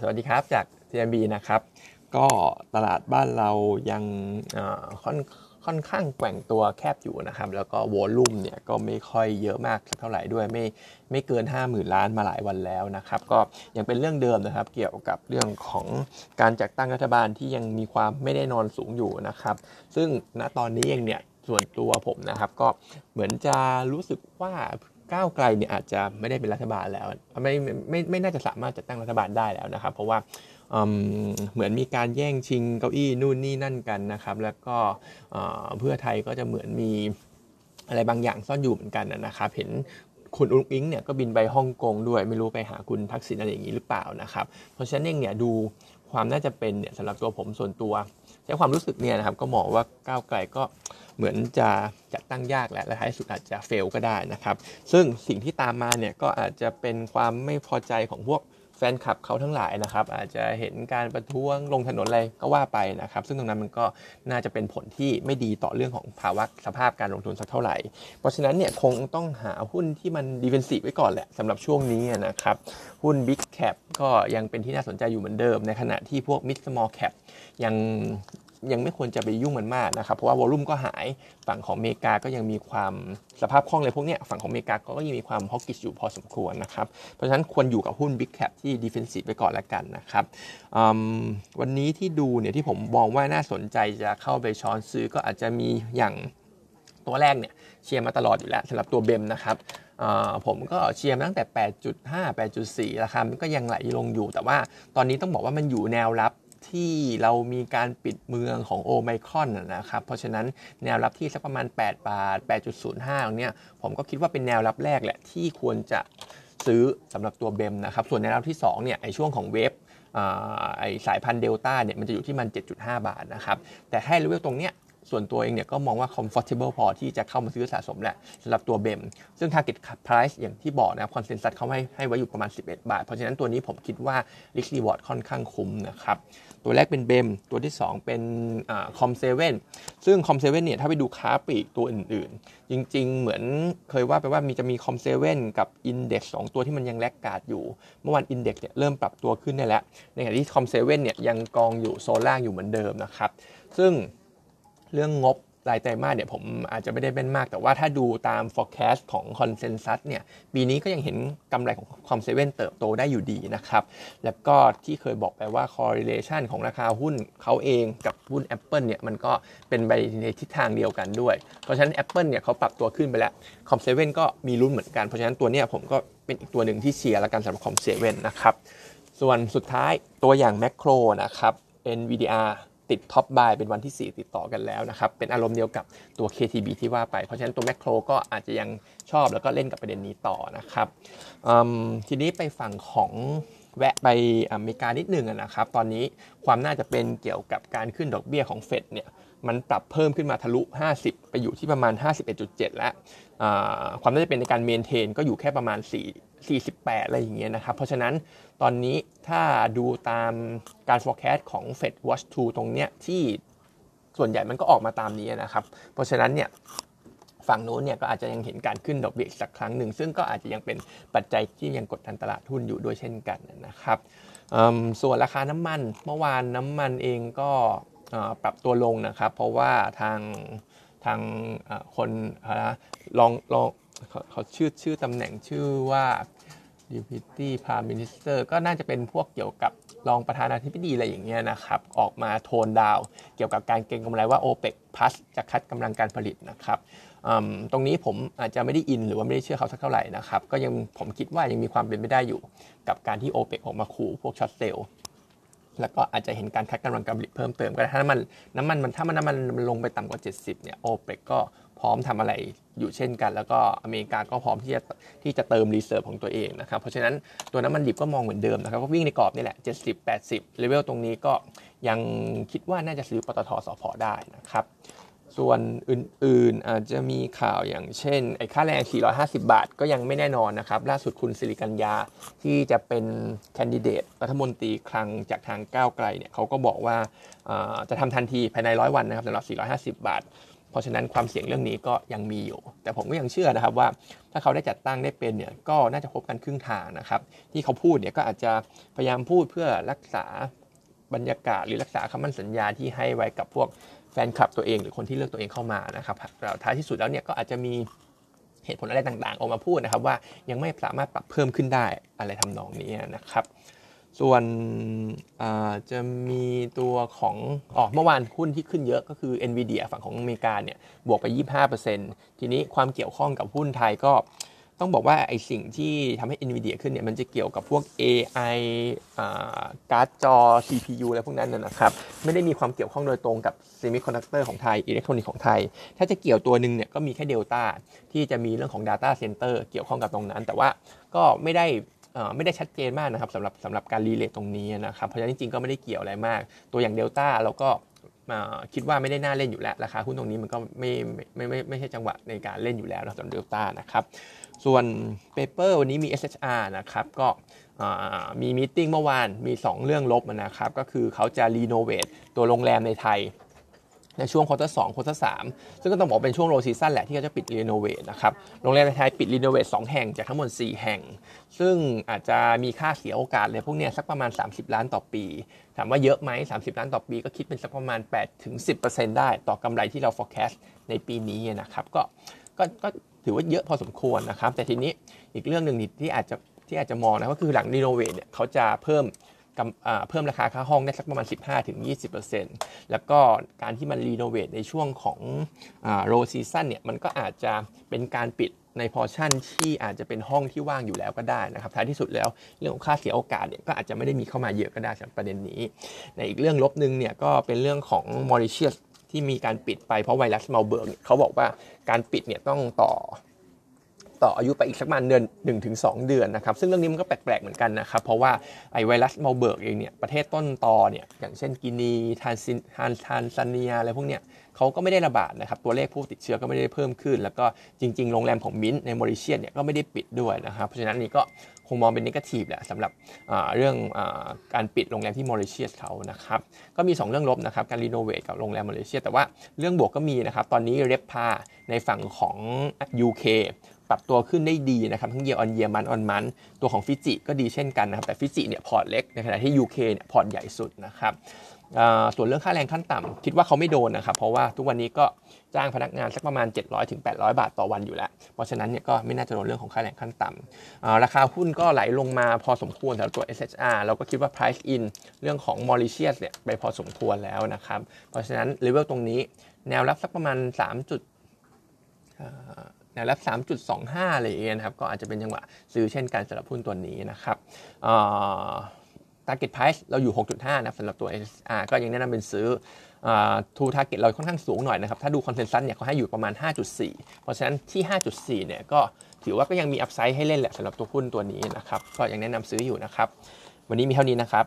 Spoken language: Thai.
สวัสดีครับจาก TMB นะครับก็ตลาดบ้านเรายังค่อนค่อนข้างแกว่งตัวแคบอยู่นะครับ แล้วก็วอลลุ่มเนี่ยก็ไม่ค่อยเยอะมากเท่าไหร่ด้วยไม่ไม่เกิน 50,000 ล้านมาหลายวันแล้วนะครับ ก็ยังเป็นเรื่องเดิมนะครับ เกี่ยวกับเรื่องของการจัดตั้งรัฐบาลที่ยังมีความไม่ได้นอนสูงอยู่นะครับ ซึ่งณตอนนี้เองเนี่ยส่วนตัวผมนะครับ ก็เหมือนจะรู้สึกว่า ก้าวไกลเนี่ยอาจจะไม่ได้เป็นรัฐบาลแล้วไม่ไม่ไม่น่าจะสามารถจัดตั้งรัฐบาลได้แล้วนะครับ เพราะว่าเหมือนมีการแย่งชิงเก้าอี้นู่นนี่นั่นกันนะครับ แล้วก็เพื่อไทยก็จะเหมือนมีอะไรบางอย่างซ่อนอยู่เหมือนกันนะครับเห็นคุณอุ้งอิงเนี่ยก็บินไปฮ่องกงด้วยไม่รู้ไปหาคุณทักษิณอะไรอย่างนี้หรือเปล่านะครับ เพราะฉะนั้นเองเนี่ยดูความน่าจะเป็นเนี่ยสำหรับตัวผมส่วนตัว ใช้ความรู้สึกเนี่ยนะครับก็มองว่าก้าวไกลก็เหมือนจะจัดตั้งยากแหละและท้ายสุดอาจจะเฟลก็ได้นะครับ ซึ่งสิ่งที่ตามมาเนี่ยก็อาจจะเป็นความไม่พอใจของพวก แฟนคลับเขาทั้งหลายนะครับ อาจจะเห็นการประท้วงลงถนนอะไรก็ว่าไปนะครับ ซึ่งตรงนั้นมันก็น่าจะเป็นผลที่ไม่ดีต่อเรื่องของภาวะสภาพการลงทุนสักเท่าไหร่ เพราะฉะนั้นเนี่ยคงต้องหาหุ้นที่มันดีเฟนซีฟไว้ก่อนแหละสำหรับช่วงนี้นะครับ หุ้น Big Cap ก็ยังเป็นที่น่าสนใจอยู่เหมือนเดิม ในขณะที่พวก Mid Small Cap ยัง ยังไม่ควรจะไปยุ่งมันมากนะครับ เพราะว่าวอลุ่มก็หายฝั่งของอเมริกาก็ยังมีความสภาพคล่องเลยพวกนี้ฝั่งของอเมริกาก็ยังมีความฮอกกิชอยู่พอสมควรนะครับ เพราะฉะนั้นควรอยู่กับหุ้น Big Cap ที่ Defensive ไปก่อนแล้วกันนะครับวันนี้ที่ดูเนี่ยที่ผมมองว่าน่าสนใจจะเข้าไปช้อนซื้อก็อาจจะมีอย่างตัวแรกเนี่ยเชียร์มาตลอดอยู่แล้วสำหรับตัวเบมนะครับผมก็เชียร์มาตั้งแต่ 8.5 8.4 ราคามันก็ยังไหลลงอยู่ แต่ว่าตอนนี้ต้องบอกว่ามันอยู่แนวรับ ที่เรามีการปิดเมืองของโอไมครอนนะครับ เพราะฉะนั้นแนวรับที่สักประมาณ 8 บาท 8.05ตรงนี้ผมก็คิดว่าเป็นแนวรับแรกแหละที่ควรจะซื้อสำหรับตัวเบมนะครับ ส่วนแนวรับที่2เนี่ยไอช่วงของเวฟไอสายพันธุ์เดลต้าเนี่ยมันจะอยู่ที่มัน 7.5 บาทนะครับ แต่ให้เลเวลตรงเนี้ย ส่วนตัวเองเนี่ยก็มองว่า comfortable พอที่จะเข้ามาซื้อสะสมแหละสำหรับตัวเบมซึ่ง target price อย่างที่บอกนะครับ consensus เขาให้ให้ไว้อยู่ประมาณ 11 บาท เพราะฉะนั้นตัวนี้ผมคิดว่า risk reward ค่อนข้างคุ้มนะครับ ตัวแรกเป็น BEM ตัวที่ 2 เป็น COM7 ซึ่ง COM7 เนี่ยถ้าไปดูค้าปลีกตัวอื่นๆ จริงๆ เหมือนเคยว่าไปว่ามีจะมี COM7 กับ Index ตัวที่มันยัง laggard อยู่ เมื่อวัน Index เนี่ยเริ่มปรับตัวขึ้นได้แล้วในขณะที่ COM7 เนี่ยยังกองอยู่โซนล่างอยู่เหมือนเดิมนะครับซึ่ง เรื่องงบรายไตรมาสเนี่ยผมอาจจะไม่ได้เป็นมาก แต่ว่าถ้าดูตาม forecast ของ consensus เนี่ยปีนี้ก็ยังเห็นกำไรของ COM7 เติบโตได้อยู่ดีนะครับ แล้วก็ที่เคยบอกไปว่า correlation ของราคาหุ้นเขาเองกับหุ้น Apple เนี่ยมันก็เป็นไปในทิศทางเดียวกันด้วย เพราะฉะนั้น Apple เนี่ยเขาปรับตัวขึ้นไปแล้ว COM7 ก็มีลุ้นเหมือนกัน เพราะฉะนั้นตัวเนี้ยผมก็เป็นอีกตัวหนึ่งที่เชียร์ละกันสำหรับ COM7 นะครับส่วนสุดท้ายตัวอย่างแมคโครนะครับ NVDR ติด top buy เป็นวันที่ 4 ติดต่อกันแล้วนะครับ เป็นอารมณ์เดียวกับตัว KTB ที่ว่าไป เพราะฉะนั้นตัวแมคโครก็อาจจะยังชอบแล้วก็เล่นกับประเด็นนี้ต่อนะครับทีนี้ไปฝั่งของแวะไปอเมริกานิดนึงนะครับ ตอนนี้ความน่าจะเป็นเกี่ยวกับการขึ้นดอกเบี้ยของเฟดเนี่ยมันปรับเพิ่มขึ้นมาทะลุ 50 ไปอยู่ที่ประมาณ 51.7 แล้ว ความน่าจะเป็นในการ maintain ก็อยู่แค่ประมาณ 4 48 อะไรอย่างเงี้ยนะครับ เพราะฉะนั้นตอนนี้ถ้าดูตามการ forecast ของ Fed Watch 2 ตรงเนี้ยที่ส่วนใหญ่มันก็ออกมาตามนี้นะครับ เพราะฉะนั้นเนี่ยฝั่งโน้นเนี่ยก็อาจจะยังเห็นการขึ้นดอกเบี้ยสักครั้งหนึ่ง ซึ่งก็อาจจะยังเป็นปัจจัยที่ยังกดดันตลาดหุ้นอยู่ด้วยเช่นกันนะครับส่วนราคาน้ำมันเมื่อวานน้ำมันเองก็ปรับตัวลงนะครับ เพราะว่าทางทางคนลองลอง เขาชื่อชื่อตำแหน่งชื่อว่า Deputy Prime Minister ก็น่าจะเป็นพวกเกี่ยวกับรองประธานาธิบดีอะไรอย่างเงี้ยนะครับ ออกมาโทนดาวเกี่ยวกับการเก็งกำไรว่า OPEC Plus จะคัดกำลังการผลิตนะครับตรงนี้ผมอาจจะไม่ได้อินหรือว่าไม่ได้เชื่อเขาสักเท่าไหร่นะครับ ก็ยังผมคิดว่ายังมีความเป็นไปได้อยู่ กับการที่ OPEC ออกมาขู่พวกช็อตเซลล์แล้วก็อาจจะเห็นการคัดกำลังการผลิตเพิ่มเติมก็ได้ถ้าน้ำมันน้ำมันมันถ้ามันน้ำมันมันลงไปต่ำกว่า 70เนี่ยโอเปกก็ พร้อมทำอะไรอยู่เช่นกัน แล้วก็อเมริกาก็พร้อมที่จะที่จะเติม reserve ของตัวเองนะครับเพราะฉะนั้นตัวน้ำมันดิบก็มองเหมือนเดิมนะครับก็วิ่งในกรอบนี่แหละ 70 80เลเวลตรงนี้ก็ยังคิดว่าน่าจะซื้อปตทสพได้นะครับส่วนอื่นๆอาจจะมีข่าวอย่างเช่นไอ้ค่าแรง 450 บาทก็ยังไม่แน่นอนนะครับ ล่าสุดคุณสิริกัญญาที่จะเป็นแคนดิเดตรัฐมนตรีคลังจากทางก้าวไกลเนี่ยเขาก็บอกว่าจะทำทันทีภายในร้อยวันนะครับสำหรับ 450 บาท เพราะฉะนั้นความเสี่ยงเรื่องนี้ก็ยังมีอยู่ แต่ผมก็ยังเชื่อนะครับว่า ถ้าเขาได้จัดตั้งได้เป็นเนี่ยก็น่าจะพบกันครึ่งทางนะครับ ที่เขาพูดเนี่ยก็อาจจะพยายามพูดเพื่อรักษาบรรยากาศหรือรักษาคำมั่นสัญญาที่ให้ไว้กับพวกแฟนคลับตัวเองหรือคนที่เลือกตัวเองเข้ามานะครับท้ายที่สุดแล้วเนี่ยก็อาจจะมีเหตุผลอะไรต่างๆ ออกมาพูดนะครับว่ายังไม่สามารถปรับเพิ่มขึ้นได้อะไรทำนองนี้นะครับ ส่วนจะมีตัวของอ๋อเมื่อวานหุ้นที่ขึ้นเยอะก็คือ NVIDIA ฝั่งของอเมริกาเนี่ยบวกไป 25%ทีนี้ความเกี่ยวข้องกับหุ้นไทยก็ต้องบอกว่าไอ้สิ่งที่ทำให้ NVIDIA ขึ้นเนี่ยมันจะเกี่ยวกับพวก AI การ์ดจอ CPU อะไรพวกนั้นนะครับ ไม่ได้มีความเกี่ยวข้องโดยตรงกับ semiconductor ของไทยอิเล็กทรอนิกส์ของไทย ถ้าจะเกี่ยวตัวหนึ่งเนี่ยก็มีแค่เดลต้าที่จะมีเรื่องของ Data Center เกี่ยวข้องกับตรงนั้น แต่ว่าก็ไม่ได้ ไม่ได้ชัดเจนมากนะครับสำหรับสำหรับการ relate ตรงนี้นะครับเพราะฉะนั้นจริงๆก็ไม่ได้เกี่ยวอะไรมาก ตัวอย่างเดลต้าเราก็คิดว่าไม่ได้น่าเล่นอยู่แล้ว ราคาหุ้นตรงนี้มันก็ไม่ไม่ไม่ไม่ใช่จังหวะในการเล่นอยู่แล้วนะสำหรับเดลต้านะครับส่วน paper วันนี้มี SHR นะครับก็มี meeting เมื่อวานมี 2 เรื่องลบนะครับก็คือเขาจะ renovate ตัวโรงแรมในไทย ในช่วง quarter สอง quarter สามซึ่งก็ต้องบอกเป็นช่วง low season แหละที่เขาจะปิด renovate นะครับ โรงแรมในไทยปิด renovate สองแห่งจากทั้งหมด 4 แห่ง ซึ่งอาจจะมีค่าเสียโอกาสเลยพวกเนี้ยสักประมาณ 30 ล้านต่อปี ถามว่าเยอะไหม30 ล้านต่อปี ก็คิดเป็นสักประมาณ8-10%ได้ต่อกำไรที่เรา forecast ในปีนี้นะครับก็ก็ถือว่าเยอะพอสมควรนะครับ แต่ทีนี้อีกเรื่องหนึ่งที่อาจจะที่อาจจะมองนะก็คือหลัง renovate เนี่ยเขาจะเพิ่ม เพิ่มราคาค่าห้องได้สักประมาณ 15-20%แล้วก็การที่มัน renovate ในช่วงของ low season เนี่ยมันก็อาจจะเป็นการปิดในพอชั่นที่อาจจะเป็นห้องที่ว่างอยู่แล้วก็ได้นะครับท้ายที่สุดแล้วเรื่องของค่าเสียโอกาสเนี่ยก็อาจจะไม่ได้มีเข้ามาเยอะก็ได้สำหรับประเด็นนี้ ในอีกเรื่องลบหนึ่งเนี่ยก็เป็นเรื่องของมอริเชียสที่มีการปิดไปเพราะไวรัสมาร์เบิร์กเขาบอกว่าการปิดเนี่ยต้องต่อ ต่ออายุไปอีกสักประมาณเดือน1ถึง2เดือนนะครับ ซึ่งเรื่องนี้มันก็แปลกๆเหมือนกันนะครับ เพราะว่าไอ้ไวรัสมาร์เบิร์กเองเนี่ยประเทศต้นตอเนี่ยอย่างเช่นกินีทานซินทานทานซาเนียอะไรพวกเนี้ยเขาก็ไม่ได้ระบาดนะครับ ตัวเลขผู้ติดเชื้อก็ไม่ได้เพิ่มขึ้น แล้วก็จริงๆ โรงแรมของมิ้นในมอริเชียสเนี่ยก็ไม่ได้ปิดด้วยนะครับ เพราะฉะนั้นนี่ก็คงมองเป็น negative แหละสำหรับเรื่องอการปิดโรงแรมที่มอริเชียสเขานะครับก็มี 2 เรื่องลบนะครับการ renovate กับโรงแรมมอริเชียสแต่ว่าเรื่องบวกก็มีนะครับตอนนี้ RevPAR ในฝั่งของ UK ปรับตัวขึ้นได้ดีนะครับทั้ง year on year month on month ตัวของฟิจิก็ดีเช่นกันนะครับแต่ฟิจิเนี่ยพอร์ตเล็กในขณะที่ UK เนี่ยพอร์ตใหญ่สุดนะครับส่วนเรื่องค่าแรงขั้นต่ำคิดว่าเขาไม่โดนนะครับ เพราะว่าทุกวันนี้ก็จ้างพนักงานสักประมาณ 700-800ถึงบาทต่อวันอยู่แล้ว เพราะฉะนั้นเนี่ยก็ไม่น่าจะโดนเรื่องของค่าแรงขั้นต่ำราคาหุ้นก็ไหลลงมาพอสมควรสำหรับตัว SHR เราก็คิดว่า price in เรื่องของ Mauritius เนี่ยไปพอสมควรแล้วนะครับเพราะฉะนั้นเลเวลตรงนี้แนวรับสักประมาณ 3 จุด แนวรับ 3.25 อะไรอย่างเงี้ยนะครับ ก็อาจจะเป็นจังหวะซื้อเช่นกันสำหรับหุ้นตัวนี้นะครับ target price เราอยู่ 6.5 นะสำหรับตัว SHR ก็ยังแนะนำเป็นซื้ออยู่ target เราค่อนข้างสูงหน่อยนะครับ ถ้าดู consensus เนี่ยเขาให้อยู่ประมาณ 5.4 เพราะฉะนั้นที่ 5.4 เนี่ยก็ถือว่าก็ยังมี upside ให้เล่นแหละสำหรับตัวหุ้นตัวนี้นะครับ ก็ยังแนะนำซื้ออยู่นะครับ วันนี้มีเท่านี้นะครับ